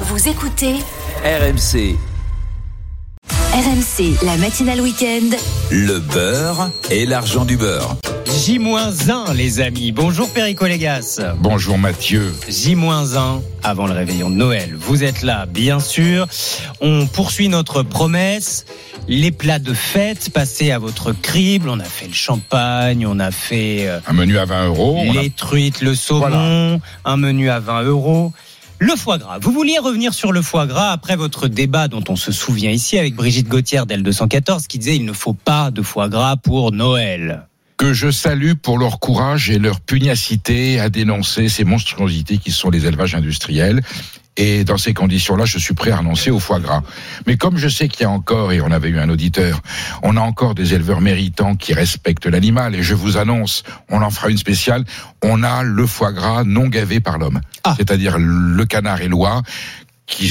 Vous écoutez RMC, RMC, la matinale week-end. le beurre et l'argent du beurre. J-1 les amis. Bonjour Perico Légas. Bonjour Mathieu. J-1 avant le réveillon de Noël. Vous êtes là, bien sûr. On poursuit notre promesse. Les plats de fête passés à votre crible. On a fait le champagne, on a fait euh, Un menu à 20 euros. a- les truites, le saumon, un menu à 20 euros. Le foie gras. Vous vouliez revenir sur le foie gras après votre débat dont on se souvient ici avec Brigitte Gauthier d'L214 qui disait il ne faut pas de foie gras pour Noël. Que je salue pour leur courage et leur pugnacité à dénoncer ces monstruosités qui sont les élevages industriels. Et dans ces conditions-là, je suis prêt à renoncer au foie gras. Mais comme je sais qu'il y a encore, et on avait eu un auditeur, on a encore des éleveurs méritants qui respectent l'animal, et je vous annonce, on en fera une spéciale, on a le foie gras non gavé par l'homme. Ah. C'est-à-dire le canard éloie qui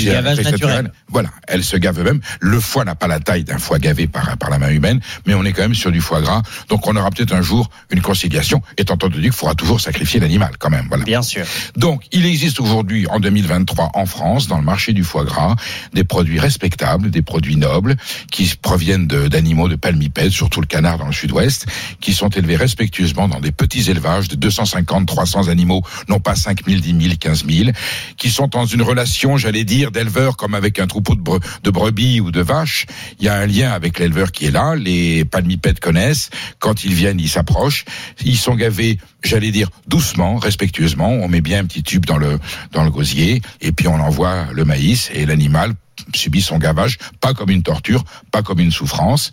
naturel. Voilà, elle se gave eux-mêmes. Le foie n'a pas la taille d'un foie gavé par, par la main humaine, mais on est quand même sur du foie gras. Donc on aura peut-être un jour une conciliation, étant entendu qu'il faudra toujours sacrifier l'animal quand même. Voilà. Bien sûr. Donc, il existe aujourd'hui, en 2023, en France, dans le marché du foie gras, des produits respectables, des produits nobles, qui proviennent de- d'animaux de palmipèdes, surtout le canard dans le sud-ouest, qui sont élevés respectueusement dans des petits élevages de 250, 300 animaux, non pas 5 000, 10 000, 15 000, qui sont dans une relation, j'allais dire, d'éleveur comme avec un troupeau de, de brebis ou de vaches. Il y a un lien avec l'éleveur qui est là, les palmipèdes connaissent, quand ils viennent, ils s'approchent, ils sont gavés, j'allais dire, doucement, respectueusement, on met bien un petit tube dans le, dans le gosier, et puis on envoie le maïs, et l'animal subit son gavage, pas comme une torture, pas comme une souffrance.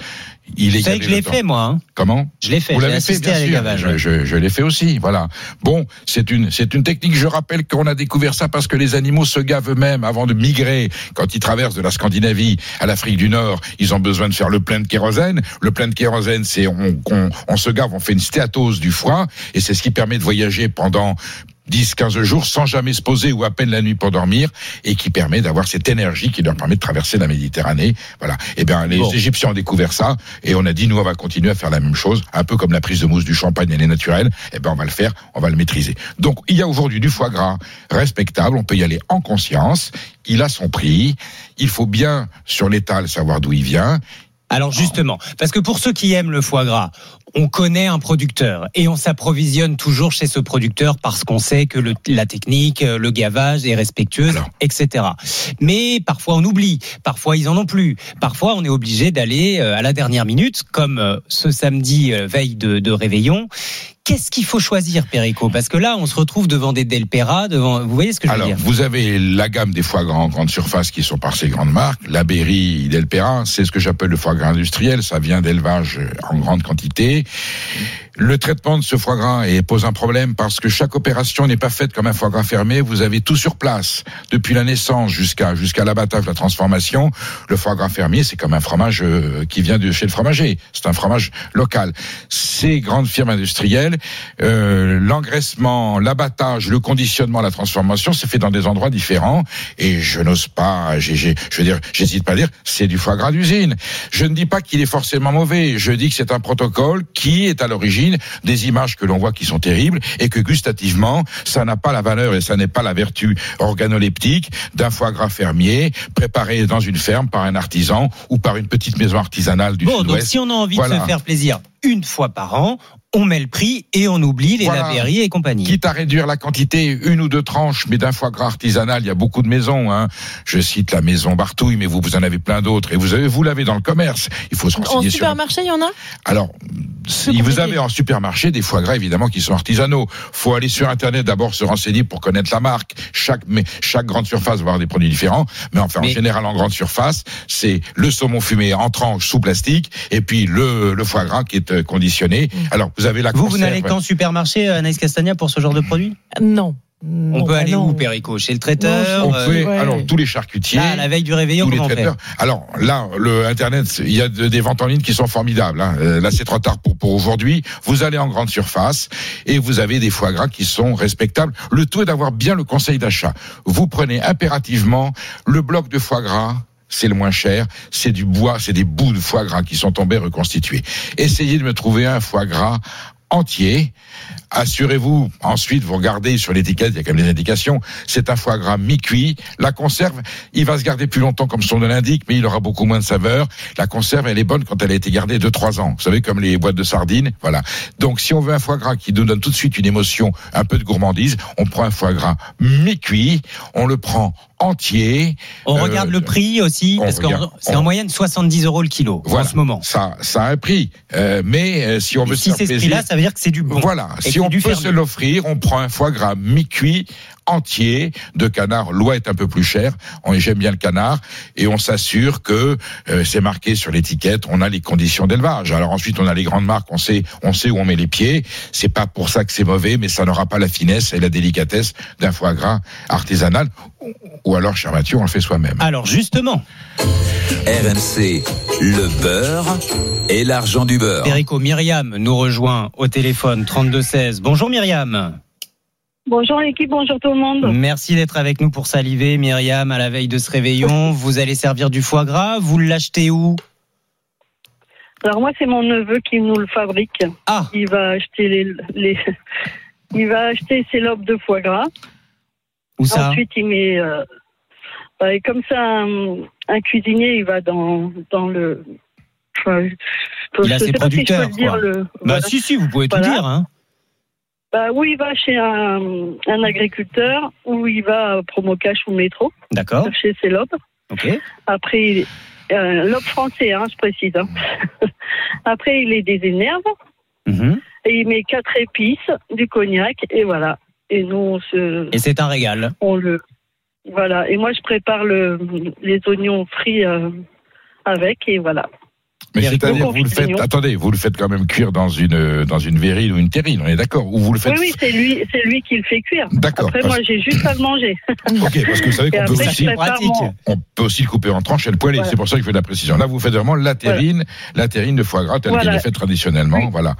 Il est Vous savez que je l'ai fait, moi. hein. Comment? Je l'ai fait. vous l'avez fait, bien sûr. gavages. Je, je, je l'ai fait aussi, voilà. Bon, c'est une, c'est une technique. Je rappelle qu'on a découvert ça parce que les animaux se gavent eux-mêmes avant de migrer. Quand ils traversent de la Scandinavie à l'Afrique du Nord, ils ont besoin de faire le plein de kérosène. Le plein de kérosène, c'est on, on, on se gave, on fait une stéatose du foie, et c'est ce qui permet de voyager pendant 10, 15 jours sans jamais se poser ou à peine la nuit pour dormir et qui permet d'avoir cette énergie qui leur permet de traverser la Méditerranée. Voilà. Eh bien, les Bon. Égyptiens ont découvert ça et on a dit, nous, on va continuer à faire la même chose, un peu comme la prise de mousse du champagne, elle est naturelle. Eh ben, on va le faire, on va le maîtriser. Donc, il y a aujourd'hui du foie gras respectable, on peut y aller en conscience. Il a son prix. Il faut bien, sur l'étal, savoir d'où il vient. Alors justement, parce que pour ceux qui aiment le foie gras, on connaît un producteur et on s'approvisionne toujours chez ce producteur parce qu'on sait que le- la technique, euh, le gavage est respectueuse, Alors. etc. Mais parfois on oublie, parfois ils en ont plus, parfois on est obligé d'aller euh, à la dernière minute, comme euh, ce samedi veille de, de réveillon. Qu'est-ce qu'il faut choisir, Perico? Parce que là, on se retrouve devant des Delpera, devant. Vous voyez ce que je veux Alors, dire? vous avez la gamme des foie gras en grande surface qui sont par ces grandes marques. La Berry, Delpera, c'est ce que j'appelle le foie gras industriel. Ça vient d'élevage en grande quantité. Le traitement de ce foie gras pose un problème parce que chaque opération n'est pas faite comme un foie gras fermé. Vous avez tout sur place, depuis la naissance jusqu'à jusqu'à l'abattage, la transformation. Le foie gras fermier, c'est comme un fromage euh, qui vient de chez le fromager. C'est un fromage local. Ces grandes firmes industrielles, euh, l'engraissement, l'abattage, le conditionnement, la transformation, c'est fait dans des endroits différents. Et je n'ose pas, j'ai, j'ai- je veux dire, j'hésite pas à dire, c'est du foie gras d'usine. Je ne dis pas qu'il est forcément mauvais. Je dis que c'est un protocole qui est à l'origine des images que l'on voit qui sont terribles et que gustativement, ça n'a pas la valeur et ça n'est pas la vertu organoleptique d'un foie gras fermier préparé dans une ferme par un artisan ou par une petite maison artisanale du Bon, donc si on a envie de se faire plaisir une fois par an, on met le prix et on oublie les Voilà. laveries et compagnie. Quitte à réduire la quantité, une ou deux tranches, mais d'un foie gras artisanal, il y a beaucoup de maisons. Hein. Je cite la maison Bartouille, mais vous, vous en avez plein d'autres. Et vous avez, vous l'avez dans le commerce. Il faut se En renseigner sur. supermarché, il y en a? Alors, si vous avez en supermarché des foie gras évidemment qui sont artisanaux, faut aller sur internet d'abord se renseigner pour connaître la marque. Chaque mais chaque grande surface va avoir des produits différents, mais enfin Mais- en général en grande surface, c'est le saumon fumé en tranches sous plastique et puis le, le foie gras qui est euh, conditionné. Alors vous avez la Vous, vous n'allez qu'en supermarché, euh, Anaïs Castagna, pour ce genre de produit? Non. On Non, peut bah aller non. où, Perico Chez le traiteur On fait ouais. alors tous les charcutiers. Là, à la veille du réveillon, tous les traiteurs. Alors là, le Internet, il y a de- des ventes en ligne qui sont formidables. hein. Euh, Là, c'est trop tard pour, pour aujourd'hui. Vous allez en grande surface et vous avez des foie gras qui sont respectables. Le tout est d'avoir bien le conseil d'achat. Vous prenez impérativement le bloc de foie gras. C'est le moins cher, c'est du bois, c'est des bouts de foie gras qui sont tombés reconstitués. Essayez de me trouver un foie gras entier assurez-vous, ensuite, vous regardez sur l'étiquette, il y a quand même des indications, c'est un foie gras mi-cuit. La conserve, il va se garder plus longtemps comme son nom l'indique, mais il aura beaucoup moins de saveur. La conserve, elle est bonne quand elle a été gardée de 3 ans. Vous savez, comme les boîtes de sardines, voilà. Donc, si on veut un foie gras qui nous donne tout de suite une émotion, un peu de gourmandise, on prend un foie gras mi-cuit, on le prend entier. On Euh, regarde le prix aussi, parce que c'est en moyenne 70 euros le kilo Voilà. en ce moment. Ça, ça a un prix. Euh, mais euh, si on veut Et se si faire c'est ce plaisir, prix-là, ça veut dire que c'est du bon. Voilà, si on peut fermier. se l'offrir, on prend un foie gras mi-cuit entier de canard. L'oie est un peu plus cher. On j'aime bien le canard et on s'assure que euh, c'est marqué sur l'étiquette. On a les conditions d'élevage. Alors ensuite, on a les grandes marques. On sait, on sait où on met les pieds. C'est pas pour ça que c'est mauvais, mais ça n'aura pas la finesse et la délicatesse d'un foie gras artisanal. Ou alors, cher Mathieu, on le fait soi-même. Alors justement, RMC, le beurre et l'argent du beurre. Perico Myriam nous rejoint au téléphone 3216. Bonjour Myriam. Bonjour l'équipe, bonjour tout le monde. Merci d'être avec nous pour saliver Myriam à la veille de ce réveillon. Vous allez servir du foie gras. Vous l'achetez où? Alors moi c'est mon neveu qui nous le fabrique. Ah, Il va acheter les, les il va acheter ses lobes de foie gras. où ça? Ensuite il met euh, et comme ça un, un cuisinier il va dans dans le enfin, je- Il a ses si producteurs, dire, quoi. le- Bah voilà. si si, vous pouvez tout dire. Hein. Bah, où il va chez un, un agriculteur, où il va à Promocash ou métro, D'accord. chercher ses lobes. Ok. Après, euh, lobe français, hein, je précise. hein. Après, il les désénerve. Mhm. Et il met quatre épices, du cognac, et voilà. Et nous, on, se, Et c'est un régal. on le. Voilà. Et moi, je prépare le, les oignons frits euh, avec, et voilà. Mais c'est-à-dire, vous le faites, attendez, vous le faites quand même cuire dans une, dans une verrine ou une terrine, on est d'accord? Ou vous le faites Oui, oui, c'est lui, c'est lui qui le fait cuire. D'accord. Après, parce- moi, j'ai juste à le manger. Ok, parce que vous savez qu'on peut aussi, mon- on peut aussi le couper en tranches et le poêler. Voilà. C'est pour ça qu'il fait de la précision. Là, vous faites vraiment la terrine, la terrine de foie gras telle Voilà. qu'elle est faite traditionnellement. Oui. Voilà.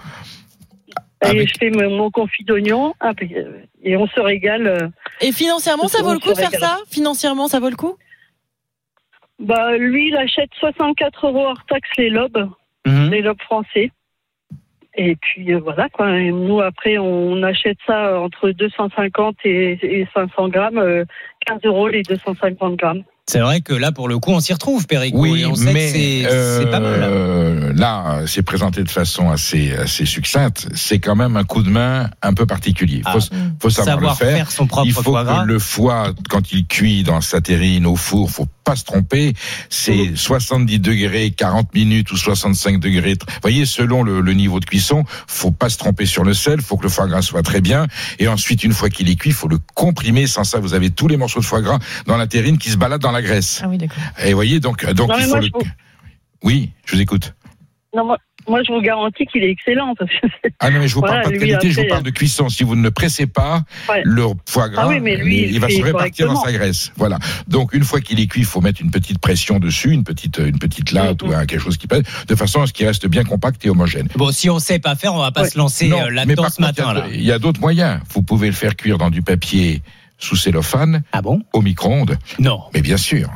Et Avec- je fais mon, confit d'oignon, ah, euh, et on se régale. Et financièrement, ça vaut le coup de faire ça? Financièrement, ça vaut le coup? Bah, lui, il achète 64 euros hors taxe les lobes. Mhm. les lobes français. Et puis euh, voilà quoi. Et nous après on achète ça entre 250 et, et 500 grammes, euh, 15 euros les 250 grammes. C'est vrai que là, pour le coup, on s'y retrouve, Perico. Oui, et on sait mais que c'est euh, pas mal. là, c'est présenté de façon assez, assez succincte. C'est quand même un coup de main un peu particulier. Ah. Faut, faut savoir, Savoir le faire. faire son propre Il faut foie gras. que le foie, quand il cuit dans sa terrine au four, faut pas se tromper. C'est 70 degrés, 40 minutes ou 65 degrés. Vous voyez, selon le, le niveau de cuisson, faut pas se tromper sur le sel. Faut que le foie gras soit très bien. Et ensuite, une fois qu'il est cuit, faut le comprimer. Sans ça, vous avez tous les morceaux de foie gras dans la terrine qui se baladent dans la graisse. Ah oui, d'accord. Et vous voyez, donc, donc Non, il faut moi, le. je vous- Oui, je vous écoute. Non moi, moi je vous garantis qu'il est excellent parce que c'est- Ah non, mais je vous Voilà, parle pas de qualité, je vous parle de cuisson. Si vous ne le pressez pas, Ouais. le foie gras, Ah oui, mais lui, il, il va se répartir dans sa graisse. Voilà. Donc, une fois qu'il est cuit, il faut mettre une petite pression dessus, une petite, une petite latte Mhm. ou un- quelque chose qui pèse, de façon à ce qu'il reste bien compact et homogène. Bon, si on sait pas faire, on va pas Ouais. se lancer euh, là-dedans ce matin. il y a, d'autres moyens. Vous pouvez le faire cuire dans du papier sous cellophane, Ah bon au micro-ondes. Non. Mais bien sûr.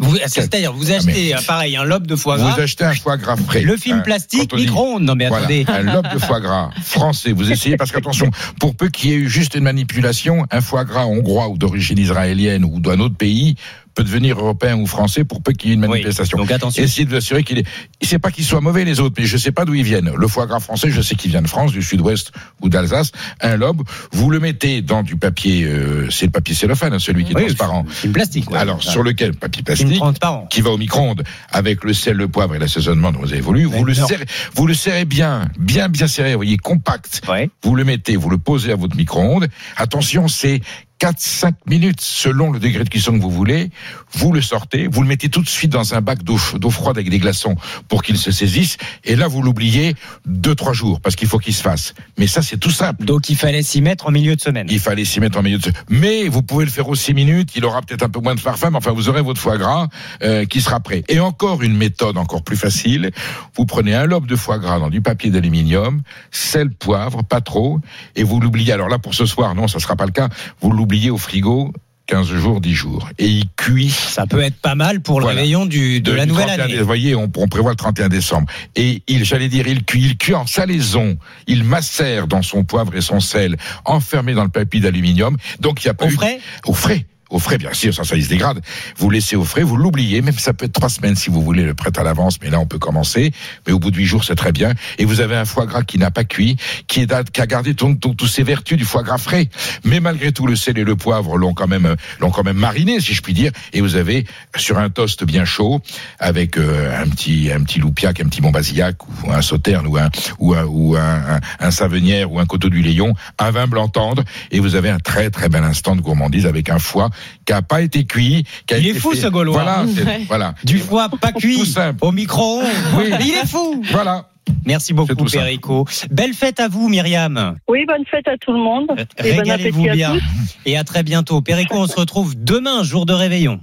Vous- C'est-à-dire, vous Ah, achetez mais- euh, pareil un lobe de foie gras, Vous achetez un foie gras frais. le film Hein, plastique, micro-ondes. Non mais Voilà, attendez. un lobe de foie gras français. Vous essayez parce qu'attention, pour peu qu'il y ait eu juste une manipulation, un foie gras hongrois ou d'origine israélienne ou d'un autre pays peut devenir européen ou français pour peu qu'il y ait une Oui, manifestation. donc attention. Essayez de vous assurer qu'il est. C'est pas qu'ils soient mauvais les autres, mais je sais pas d'où ils viennent. Le foie gras français, je sais qu'il vient de France, du Sud-Ouest ou d'Alsace. Un lobe, vous le mettez dans du papier, euh, c'est le papier cellophane, hein, celui qui est Oui, transparent. Film plastique. ouais. Alors sur lequel papier plastique qui va au micro-ondes avec le sel, le poivre et l'assaisonnement dont vous avez voulu, vous le serrez, vous le serrez bien, bien bien serré, vous voyez, compact. Ouais. Vous le mettez, vous le posez à votre micro-ondes. Attention, c'est 4-5 minutes selon le degré de cuisson que vous voulez. Vous le sortez, vous le mettez tout de suite dans un bac d'eau froide avec des glaçons pour qu'il se saisisse. Et là, vous l'oubliez 2-3 jours parce qu'il faut qu'il se fasse. Mais ça, c'est tout simple. Donc il fallait s'y mettre en milieu de semaine. Il fallait s'y mettre en milieu de Mais vous pouvez le faire aux 6 minutes. Il aura peut-être un peu moins de parfum, mais enfin, vous aurez votre foie gras euh, qui sera prêt. Et encore une méthode encore plus facile. Vous prenez un lobe de foie gras dans du papier d'aluminium, sel, poivre, pas trop, et vous l'oubliez. Alors là, pour ce soir, non, ça sera pas le cas. Vous l'oubliez au frigo 15 jours, 10 jours. Et il cuit. Ça peut être pas mal pour le Voilà. réveillon du, de, la nouvelle 31 année. Vous voyez, on, on prévoit le 31 décembre. Et il, j'allais dire, il cuit, il cuit en salaison. Il macère dans son poivre et son sel, enfermé dans le papier d'aluminium. Donc il y a pas Au eu- frais? Au frais. Au frais, bien sûr, ça, ça, il se dégrade. Vous laissez au frais, vous l'oubliez, même ça peut être trois semaines si vous voulez le prêt à l'avance, mais là on peut commencer. Mais au bout de huit jours, c'est très bien. Et vous avez un foie gras qui n'a pas cuit, qui, est, qui a gardé toutes ses vertus du foie gras frais. Mais malgré tout, le sel et le poivre l'ont quand même, l'ont quand même mariné, si je puis dire. Et vous avez sur un toast bien chaud, avec euh, un petit, un petit loupiac, un petit montbazillac, ou un sauterne, ou un, ou un, ou un, un, un savenière, ou un coteau du Léon, un vin blanc tendre, et vous avez un très très bel instant de gourmandise avec un foie qui n'a pas été cuit. Qui a Il est été fou, fait- ce Gaulois. Voilà, Ouais. voilà. Du foie pas cuit au micro-ondes. Oui. Il est fou. Voilà. Merci beaucoup. Perico. Belle fête à vous, Myriam. Oui, bonne fête à tout le monde. Bon Régalez-vous à bien. tous. Et à très bientôt. Perico, on se retrouve demain, jour de réveillon.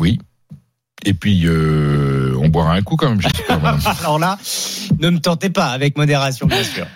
Oui. Et puis, euh, on boira un coup quand même, voilà. Alors là, ne me tentez pas, avec modération, bien sûr.